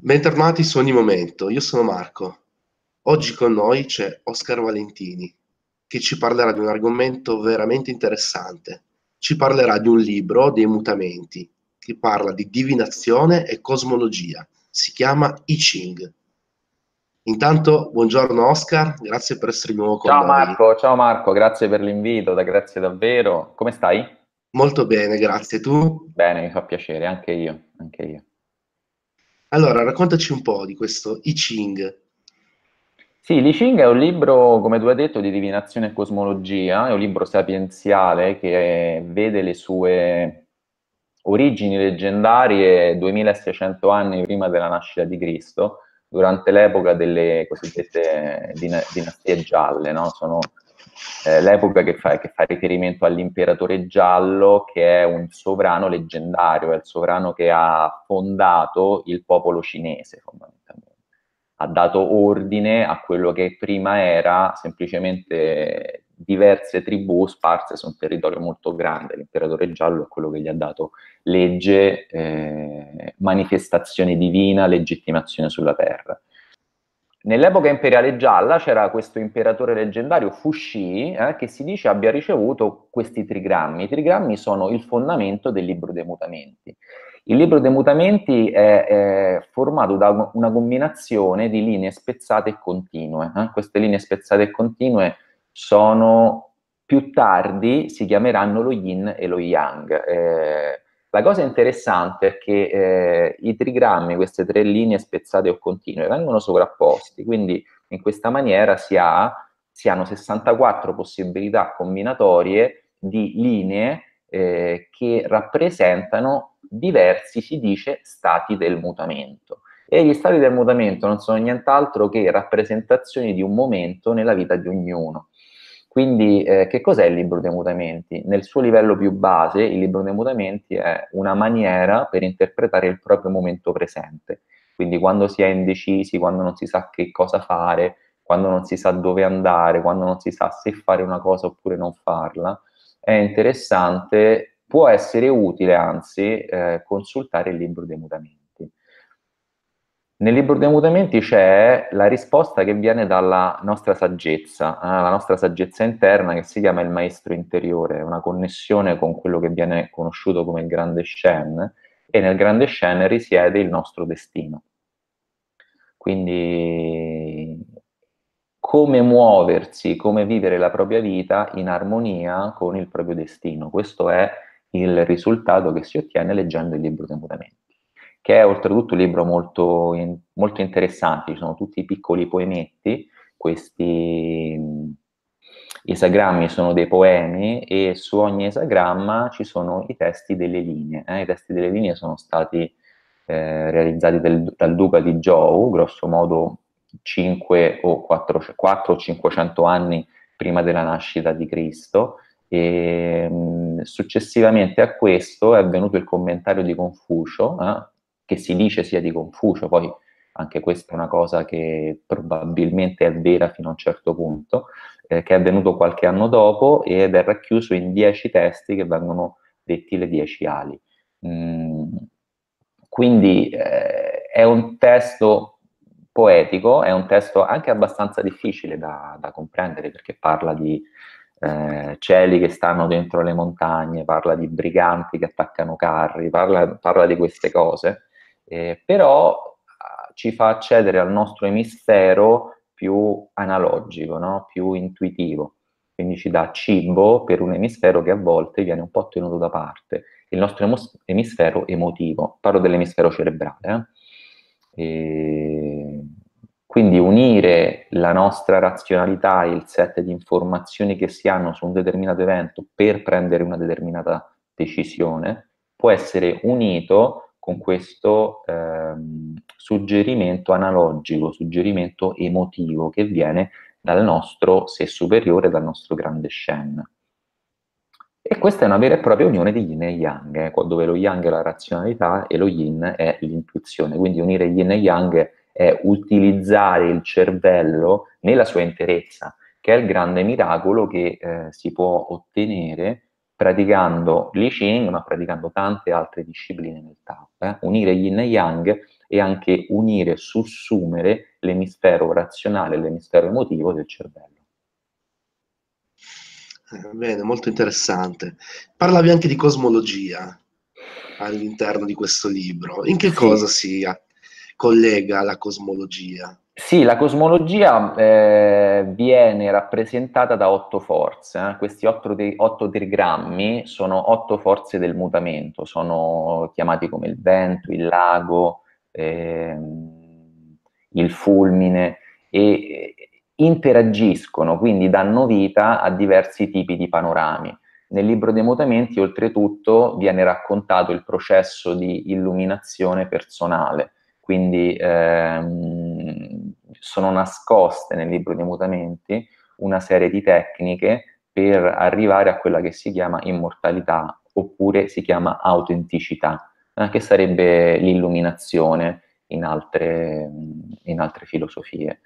Bentornati su Ogni Momento, io sono Marco. Oggi con noi c'è Oscar Valentini, che ci parlerà di un argomento veramente interessante. Ci parlerà di un libro dei mutamenti, che parla di divinazione e cosmologia. Si chiama I Ching. Intanto, buongiorno Oscar, grazie per essere di nuovo con ciao noi. Marco, ciao Marco, grazie per l'invito, da grazie davvero. Come stai? Molto bene, grazie. Tu? Bene, mi fa piacere, anche io, anche io. Allora, raccontaci un po' di questo I Ching. Sì, Li Ching è un libro, come tu hai detto, di divinazione e cosmologia, è un libro sapienziale che vede le sue origini leggendarie 2600 anni prima della nascita di Cristo, durante l'epoca delle cosiddette dinastie gialle, no? Sono eh, l'epoca che fa, che fa, riferimento all'imperatore giallo, che è un sovrano leggendario, è il sovrano che ha fondato il popolo cinese, fondamentalmente. Ha dato ordine a quello che prima era semplicemente diverse tribù sparse su un territorio molto grande. L'imperatore giallo è quello che gli ha dato legge, eh, manifestazione divina, legittimazione sulla terra. Nell'epoca imperiale gialla c'era questo imperatore leggendario Fushi eh, che si dice abbia ricevuto questi trigrammi. I trigrammi sono il fondamento del libro dei mutamenti. Il libro dei mutamenti è, è formato da una combinazione di linee spezzate e continue. Eh. Queste linee spezzate e continue sono più tardi si chiameranno lo yin e lo yang. Eh, la cosa interessante è che eh, i trigrammi, queste tre linee spezzate o continue, vengono sovrapposti, quindi in questa maniera si, ha, si hanno 64 possibilità combinatorie di linee eh, che rappresentano diversi, si dice, stati del mutamento. E gli stati del mutamento non sono nient'altro che rappresentazioni di un momento nella vita di ognuno. Quindi eh, che cos'è il libro dei mutamenti? Nel suo livello più base, il libro dei mutamenti è una maniera per interpretare il proprio momento presente. Quindi quando si è indecisi, quando non si sa che cosa fare, quando non si sa dove andare, quando non si sa se fare una cosa oppure non farla, è interessante, può essere utile anzi eh, consultare il libro dei mutamenti. Nel libro dei mutamenti c'è la risposta che viene dalla nostra saggezza, eh, la nostra saggezza interna che si chiama il maestro interiore, una connessione con quello che viene conosciuto come il grande Shen e nel grande Shen risiede il nostro destino. Quindi come muoversi, come vivere la propria vita in armonia con il proprio destino. Questo è il risultato che si ottiene leggendo il libro dei mutamenti che è oltretutto un libro molto, in, molto interessante, ci sono tutti i piccoli poemetti, questi esagrammi sono dei poemi e su ogni esagramma ci sono i testi delle linee. Eh? I testi delle linee sono stati eh, realizzati del, dal duca di Zhou, grosso modo 5 o 4, 4 o 500 anni prima della nascita di Cristo, e successivamente a questo è avvenuto il commentario di Confucio, eh, che si dice sia di Confucio, poi anche questa è una cosa che probabilmente è vera fino a un certo punto, eh, che è avvenuto qualche anno dopo ed è racchiuso in dieci testi che vengono detti le dieci ali. Mm, quindi eh, è un testo poetico, è un testo anche abbastanza difficile da, da comprendere perché parla di eh, cieli che stanno dentro le montagne, parla di briganti che attaccano carri, parla, parla di queste cose eh, però uh, ci fa accedere al nostro emisfero più analogico, no? più intuitivo. Quindi ci dà cibo per un emisfero che a volte viene un po' tenuto da parte. Il nostro emisfero emotivo, parlo dell'emisfero cerebrale. Eh? quindi unire la nostra razionalità, il set di informazioni che si hanno su un determinato evento per prendere una determinata decisione, può essere unito con questo ehm, suggerimento analogico, suggerimento emotivo che viene dal nostro sé superiore, dal nostro grande Shen. E questa è una vera e propria unione di yin e yang, eh, dove lo yang è la razionalità e lo yin è l'intuizione. Quindi unire yin e yang è utilizzare il cervello nella sua interezza, che è il grande miracolo che eh, si può ottenere praticando Li Ching, ma praticando tante altre discipline nel Tao. Eh? Unire yin e yang e anche unire, sussumere l'emisfero razionale e l'emisfero emotivo del cervello. Eh, bene, molto interessante. Parlavi anche di cosmologia all'interno di questo libro. In che sì. cosa si collega la cosmologia? Sì, la cosmologia eh, viene rappresentata da otto forze. Eh. Questi otto, otto trigrammi sono otto forze del mutamento, sono chiamati come il vento, il lago, ehm, il fulmine e interagiscono, quindi danno vita a diversi tipi di panorami. Nel libro dei mutamenti, oltretutto, viene raccontato il processo di illuminazione personale, quindi ehm, sono nascoste nel libro dei mutamenti una serie di tecniche per arrivare a quella che si chiama immortalità oppure si chiama autenticità, eh, che sarebbe l'illuminazione in altre, in altre filosofie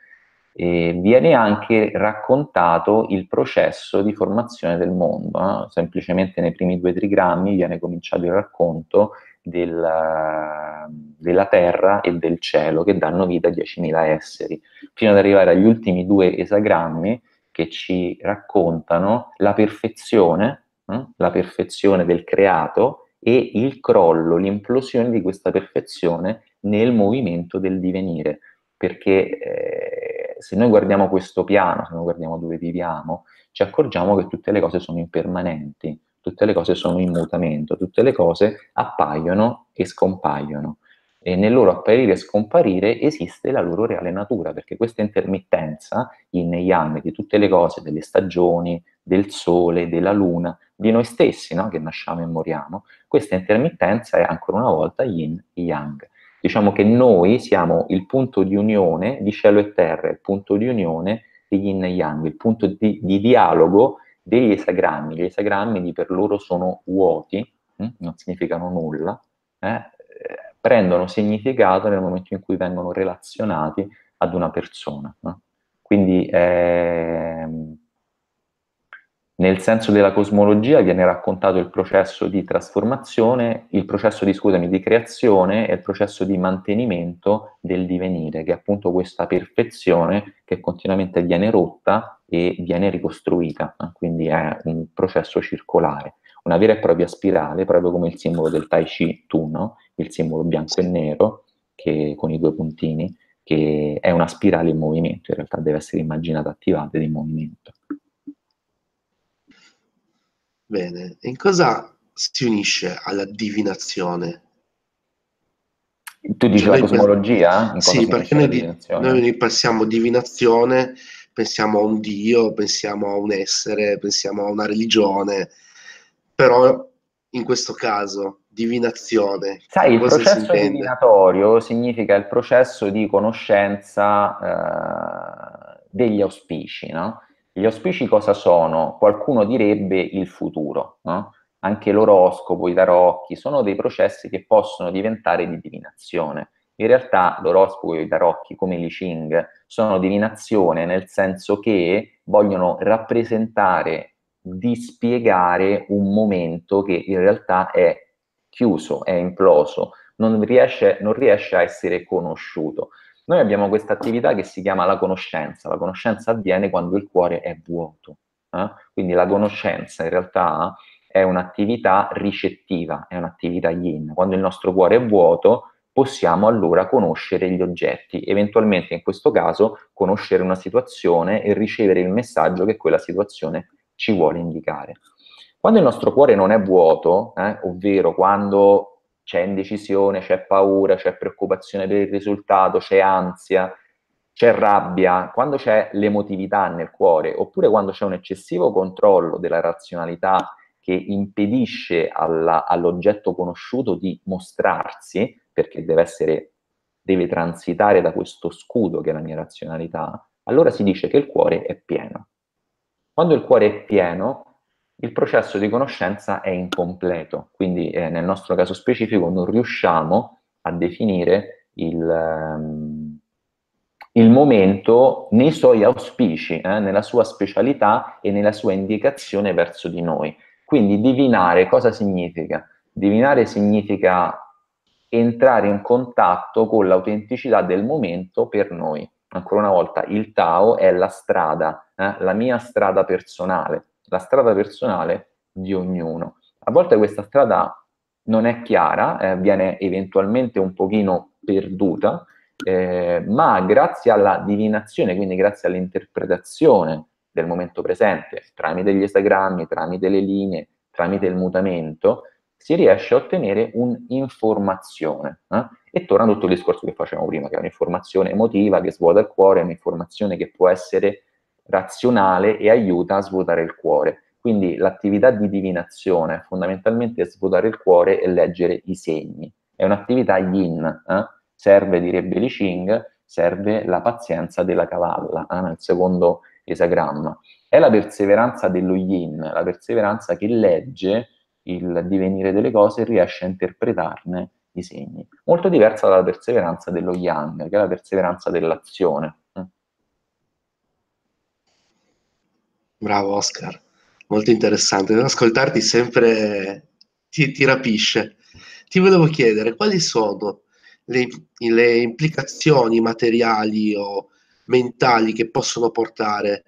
eh, viene anche raccontato il processo di formazione del mondo. Eh? Semplicemente nei primi due trigrammi viene cominciato il racconto del, della terra e del cielo che danno vita a 10.000 esseri, fino ad arrivare agli ultimi due esagrammi che ci raccontano la perfezione, eh? la perfezione del creato e il crollo, l'implosione di questa perfezione nel movimento del divenire, perché eh, se noi guardiamo questo piano, se noi guardiamo dove viviamo, ci accorgiamo che tutte le cose sono impermanenti, tutte le cose sono in mutamento, tutte le cose appaiono e scompaiono. E nel loro apparire e scomparire esiste la loro reale natura, perché questa intermittenza, yin e yang, di tutte le cose, delle stagioni, del sole, della luna, di noi stessi, no? che nasciamo e moriamo, questa intermittenza è ancora una volta yin yang. Diciamo che noi siamo il punto di unione di cielo e terra, il punto di unione di yin e yang, il punto di, di dialogo degli esagrammi. Gli esagrammi per loro sono vuoti, hm? non significano nulla, eh? prendono significato nel momento in cui vengono relazionati ad una persona. No? Quindi ehm, nel senso della cosmologia viene raccontato il processo di trasformazione, il processo di, scusami, di creazione e il processo di mantenimento del divenire, che è appunto questa perfezione che continuamente viene rotta e viene ricostruita, quindi è un processo circolare, una vera e propria spirale, proprio come il simbolo del Tai Chi Tu, no? il simbolo bianco e nero, che, con i due puntini, che è una spirale in movimento, in realtà deve essere immaginata attivata ed in movimento. Bene, in cosa si unisce alla divinazione? Tu dici cioè, la cosmologia? sì, perché noi, noi pensiamo divinazione, pensiamo a un Dio, pensiamo a un essere, pensiamo a una religione, però in questo caso divinazione. Sai, il processo divinatorio significa il processo di conoscenza eh, degli auspici, no? Gli auspici cosa sono? Qualcuno direbbe il futuro, no? Anche l'oroscopo, i tarocchi, sono dei processi che possono diventare di divinazione. In realtà l'oroscopo e i tarocchi, come l'I Ching, sono divinazione nel senso che vogliono rappresentare, dispiegare un momento che in realtà è chiuso, è imploso, non riesce, non riesce a essere conosciuto. Noi abbiamo questa attività che si chiama la conoscenza. La conoscenza avviene quando il cuore è vuoto. Eh? Quindi la conoscenza in realtà è un'attività ricettiva, è un'attività yin. Quando il nostro cuore è vuoto, possiamo allora conoscere gli oggetti, eventualmente in questo caso conoscere una situazione e ricevere il messaggio che quella situazione ci vuole indicare. Quando il nostro cuore non è vuoto, eh, ovvero quando c'è indecisione, c'è paura, c'è preoccupazione per il risultato, c'è ansia, c'è rabbia, quando c'è l'emotività nel cuore, oppure quando c'è un eccessivo controllo della razionalità che impedisce alla, all'oggetto conosciuto di mostrarsi, perché deve essere, deve transitare da questo scudo che è la mia razionalità, allora si dice che il cuore è pieno. Quando il cuore è pieno, il processo di conoscenza è incompleto, quindi eh, nel nostro caso specifico non riusciamo a definire il, um, il momento nei suoi auspici, eh, nella sua specialità e nella sua indicazione verso di noi. Quindi divinare cosa significa? Divinare significa entrare in contatto con l'autenticità del momento per noi. Ancora una volta, il Tao è la strada, eh? la mia strada personale, la strada personale di ognuno. A volte questa strada non è chiara, eh, viene eventualmente un pochino perduta, eh, ma grazie alla divinazione, quindi grazie all'interpretazione del momento presente, tramite gli estagrammi, tramite le linee, tramite il mutamento, si riesce a ottenere un'informazione. Eh? E torna tutto il discorso che facevamo prima, che è un'informazione emotiva che svuota il cuore, un'informazione che può essere razionale e aiuta a svuotare il cuore. Quindi l'attività di divinazione fondamentalmente è svuotare il cuore e leggere i segni. È un'attività yin, eh? serve, direbbe Li Ching, serve la pazienza della cavalla, eh? nel secondo esagramma. È la perseveranza dello yin, la perseveranza che legge il divenire delle cose e riesce a interpretarne i segni. Molto diversa dalla perseveranza dello yang, che è la perseveranza dell'azione. Eh. Bravo Oscar molto interessante. Ascoltarti sempre ti, ti rapisce. Ti volevo chiedere quali sono le, le, implicazioni materiali o mentali che possono portare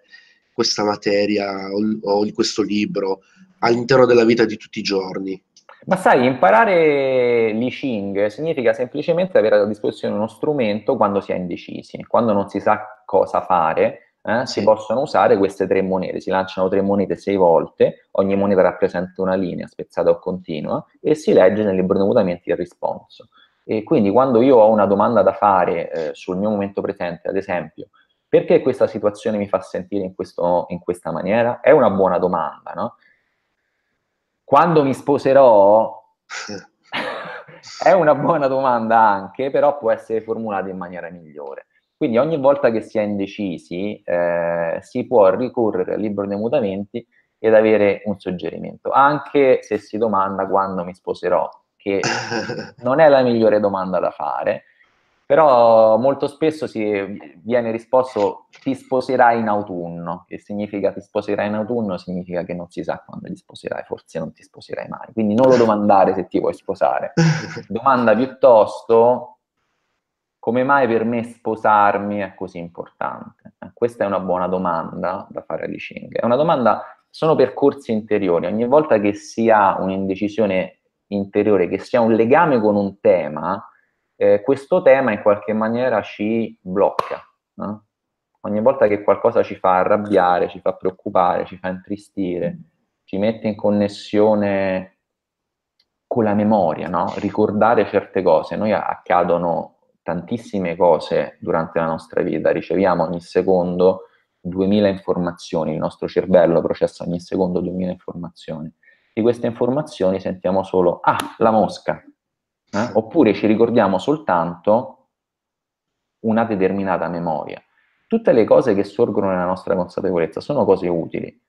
questa materia o, o questo libro all'interno della vita di tutti i giorni. Ma sai, imparare l'I Ching significa semplicemente avere a disposizione uno strumento quando si è indecisi, quando non si sa cosa fare, eh, sì. si possono usare queste tre monete. Si lanciano tre monete sei volte, ogni moneta rappresenta una linea spezzata o continua e si legge nel libro dei mutamenti il risponso. E quindi quando io ho una domanda da fare eh, sul mio momento presente, ad esempio, perché questa situazione mi fa sentire in, questo, in questa maniera? È una buona domanda, no? Quando mi sposerò, è una buona domanda anche, però può essere formulata in maniera migliore. Quindi ogni volta che si è indecisi eh, si può ricorrere al libro dei mutamenti ed avere un suggerimento, anche se si domanda quando mi sposerò, che non è la migliore domanda da fare, però molto spesso viene risposto ti sposerai in autunno, che significa ti sposerai in autunno, significa che non si sa quando ti sposerai, forse non ti sposerai mai, quindi non lo domandare se ti vuoi sposare, domanda piuttosto come mai per me sposarmi è così importante? Eh, questa è una buona domanda da fare a Licing. È una domanda, sono percorsi interiori. Ogni volta che si ha un'indecisione interiore, che si ha un legame con un tema, eh, questo tema in qualche maniera ci blocca. No? Ogni volta che qualcosa ci fa arrabbiare, ci fa preoccupare, ci fa intristire, ci mette in connessione con la memoria, no? ricordare certe cose. Noi accadono tantissime cose durante la nostra vita, riceviamo ogni secondo 2000 informazioni, il nostro cervello processa ogni secondo 2000 informazioni. Di queste informazioni sentiamo solo, ah, la mosca, eh? oppure ci ricordiamo soltanto una determinata memoria. Tutte le cose che sorgono nella nostra consapevolezza sono cose utili,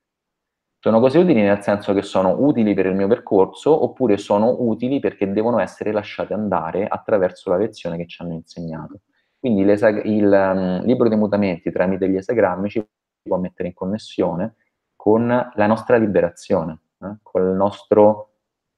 sono cose utili nel senso che sono utili per il mio percorso oppure sono utili perché devono essere lasciate andare attraverso la lezione che ci hanno insegnato. Quindi il um, libro dei mutamenti tramite gli esagrammi ci può mettere in connessione con la nostra liberazione, eh, con nostro,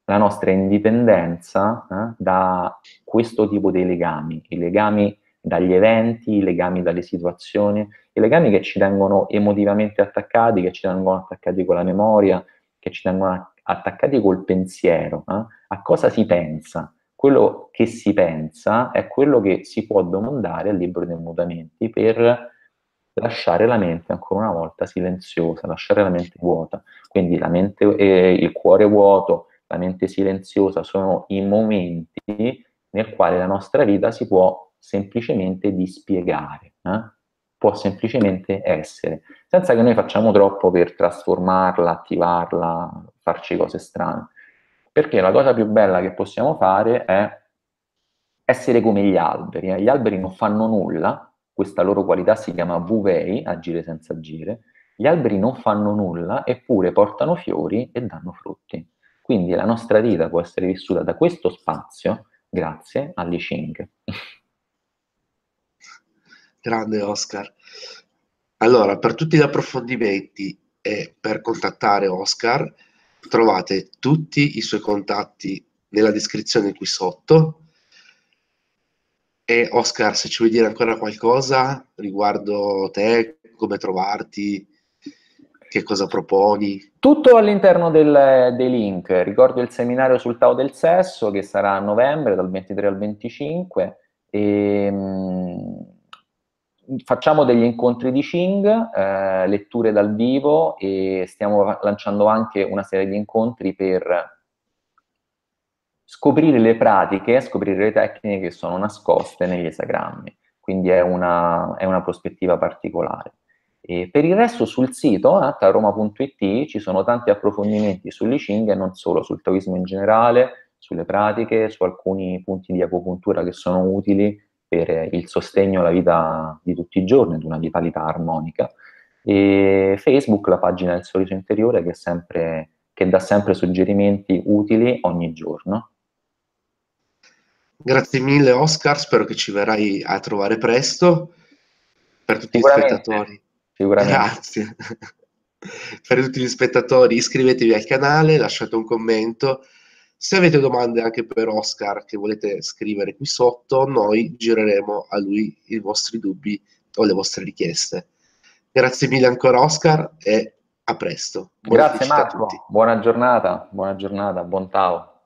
la nostra indipendenza eh, da questo tipo di legami, i legami dagli eventi, i legami dalle situazioni, i legami che ci tengono emotivamente attaccati, che ci tengono attaccati con la memoria, che ci tengono attaccati col pensiero. Eh? A cosa si pensa? Quello che si pensa è quello che si può domandare al libro dei mutamenti per lasciare la mente ancora una volta silenziosa, lasciare la mente vuota. Quindi la mente, eh, il cuore vuoto, mente silenziosa sono i momenti nel quale la nostra vita si può semplicemente dispiegare, eh? può semplicemente essere, senza che noi facciamo troppo per trasformarla, attivarla, farci cose strane. Perché la cosa più bella che possiamo fare è essere come gli alberi. Eh? Gli alberi non fanno nulla, questa loro qualità si chiama Vuvei, agire senza agire. Gli alberi non fanno nulla, eppure portano fiori e danno frutti. Quindi la nostra vita può essere vissuta da questo spazio grazie all'I Ching. Grande Oscar. Allora, per tutti gli approfondimenti e per contattare Oscar, Trovate tutti i suoi contatti nella descrizione qui sotto. E Oscar, se ci vuoi dire ancora qualcosa riguardo te, come trovarti, che cosa proponi? Tutto all'interno del, dei link. Ricordo il seminario sul Tao del Sesso che sarà a novembre, dal 23 al 25. E, mh, facciamo degli incontri di Ching, eh, letture dal vivo e stiamo lanciando anche una serie di incontri per scoprire le pratiche, scoprire le tecniche che sono nascoste negli esagrammi. Quindi è una, è una prospettiva particolare. E per il resto sul sito ataroma.it ci sono tanti approfondimenti sull'I Ching e non solo, sul taoismo in generale, sulle pratiche, su alcuni punti di acupuntura che sono utili per il sostegno alla vita di tutti i giorni, ad una vitalità armonica. E Facebook, la pagina del sorriso interiore, che, sempre, che dà sempre suggerimenti utili ogni giorno. Grazie mille Oscar, spero che ci verrai a trovare presto. Per tutti gli spettatori. Grazie. per tutti gli spettatori iscrivetevi al canale, lasciate un commento se avete domande anche per Oscar che volete scrivere qui sotto, noi gireremo a lui i vostri dubbi o le vostre richieste. Grazie mille ancora Oscar e a presto. Buona Grazie Marco, buona giornata, buona giornata, buon Tao.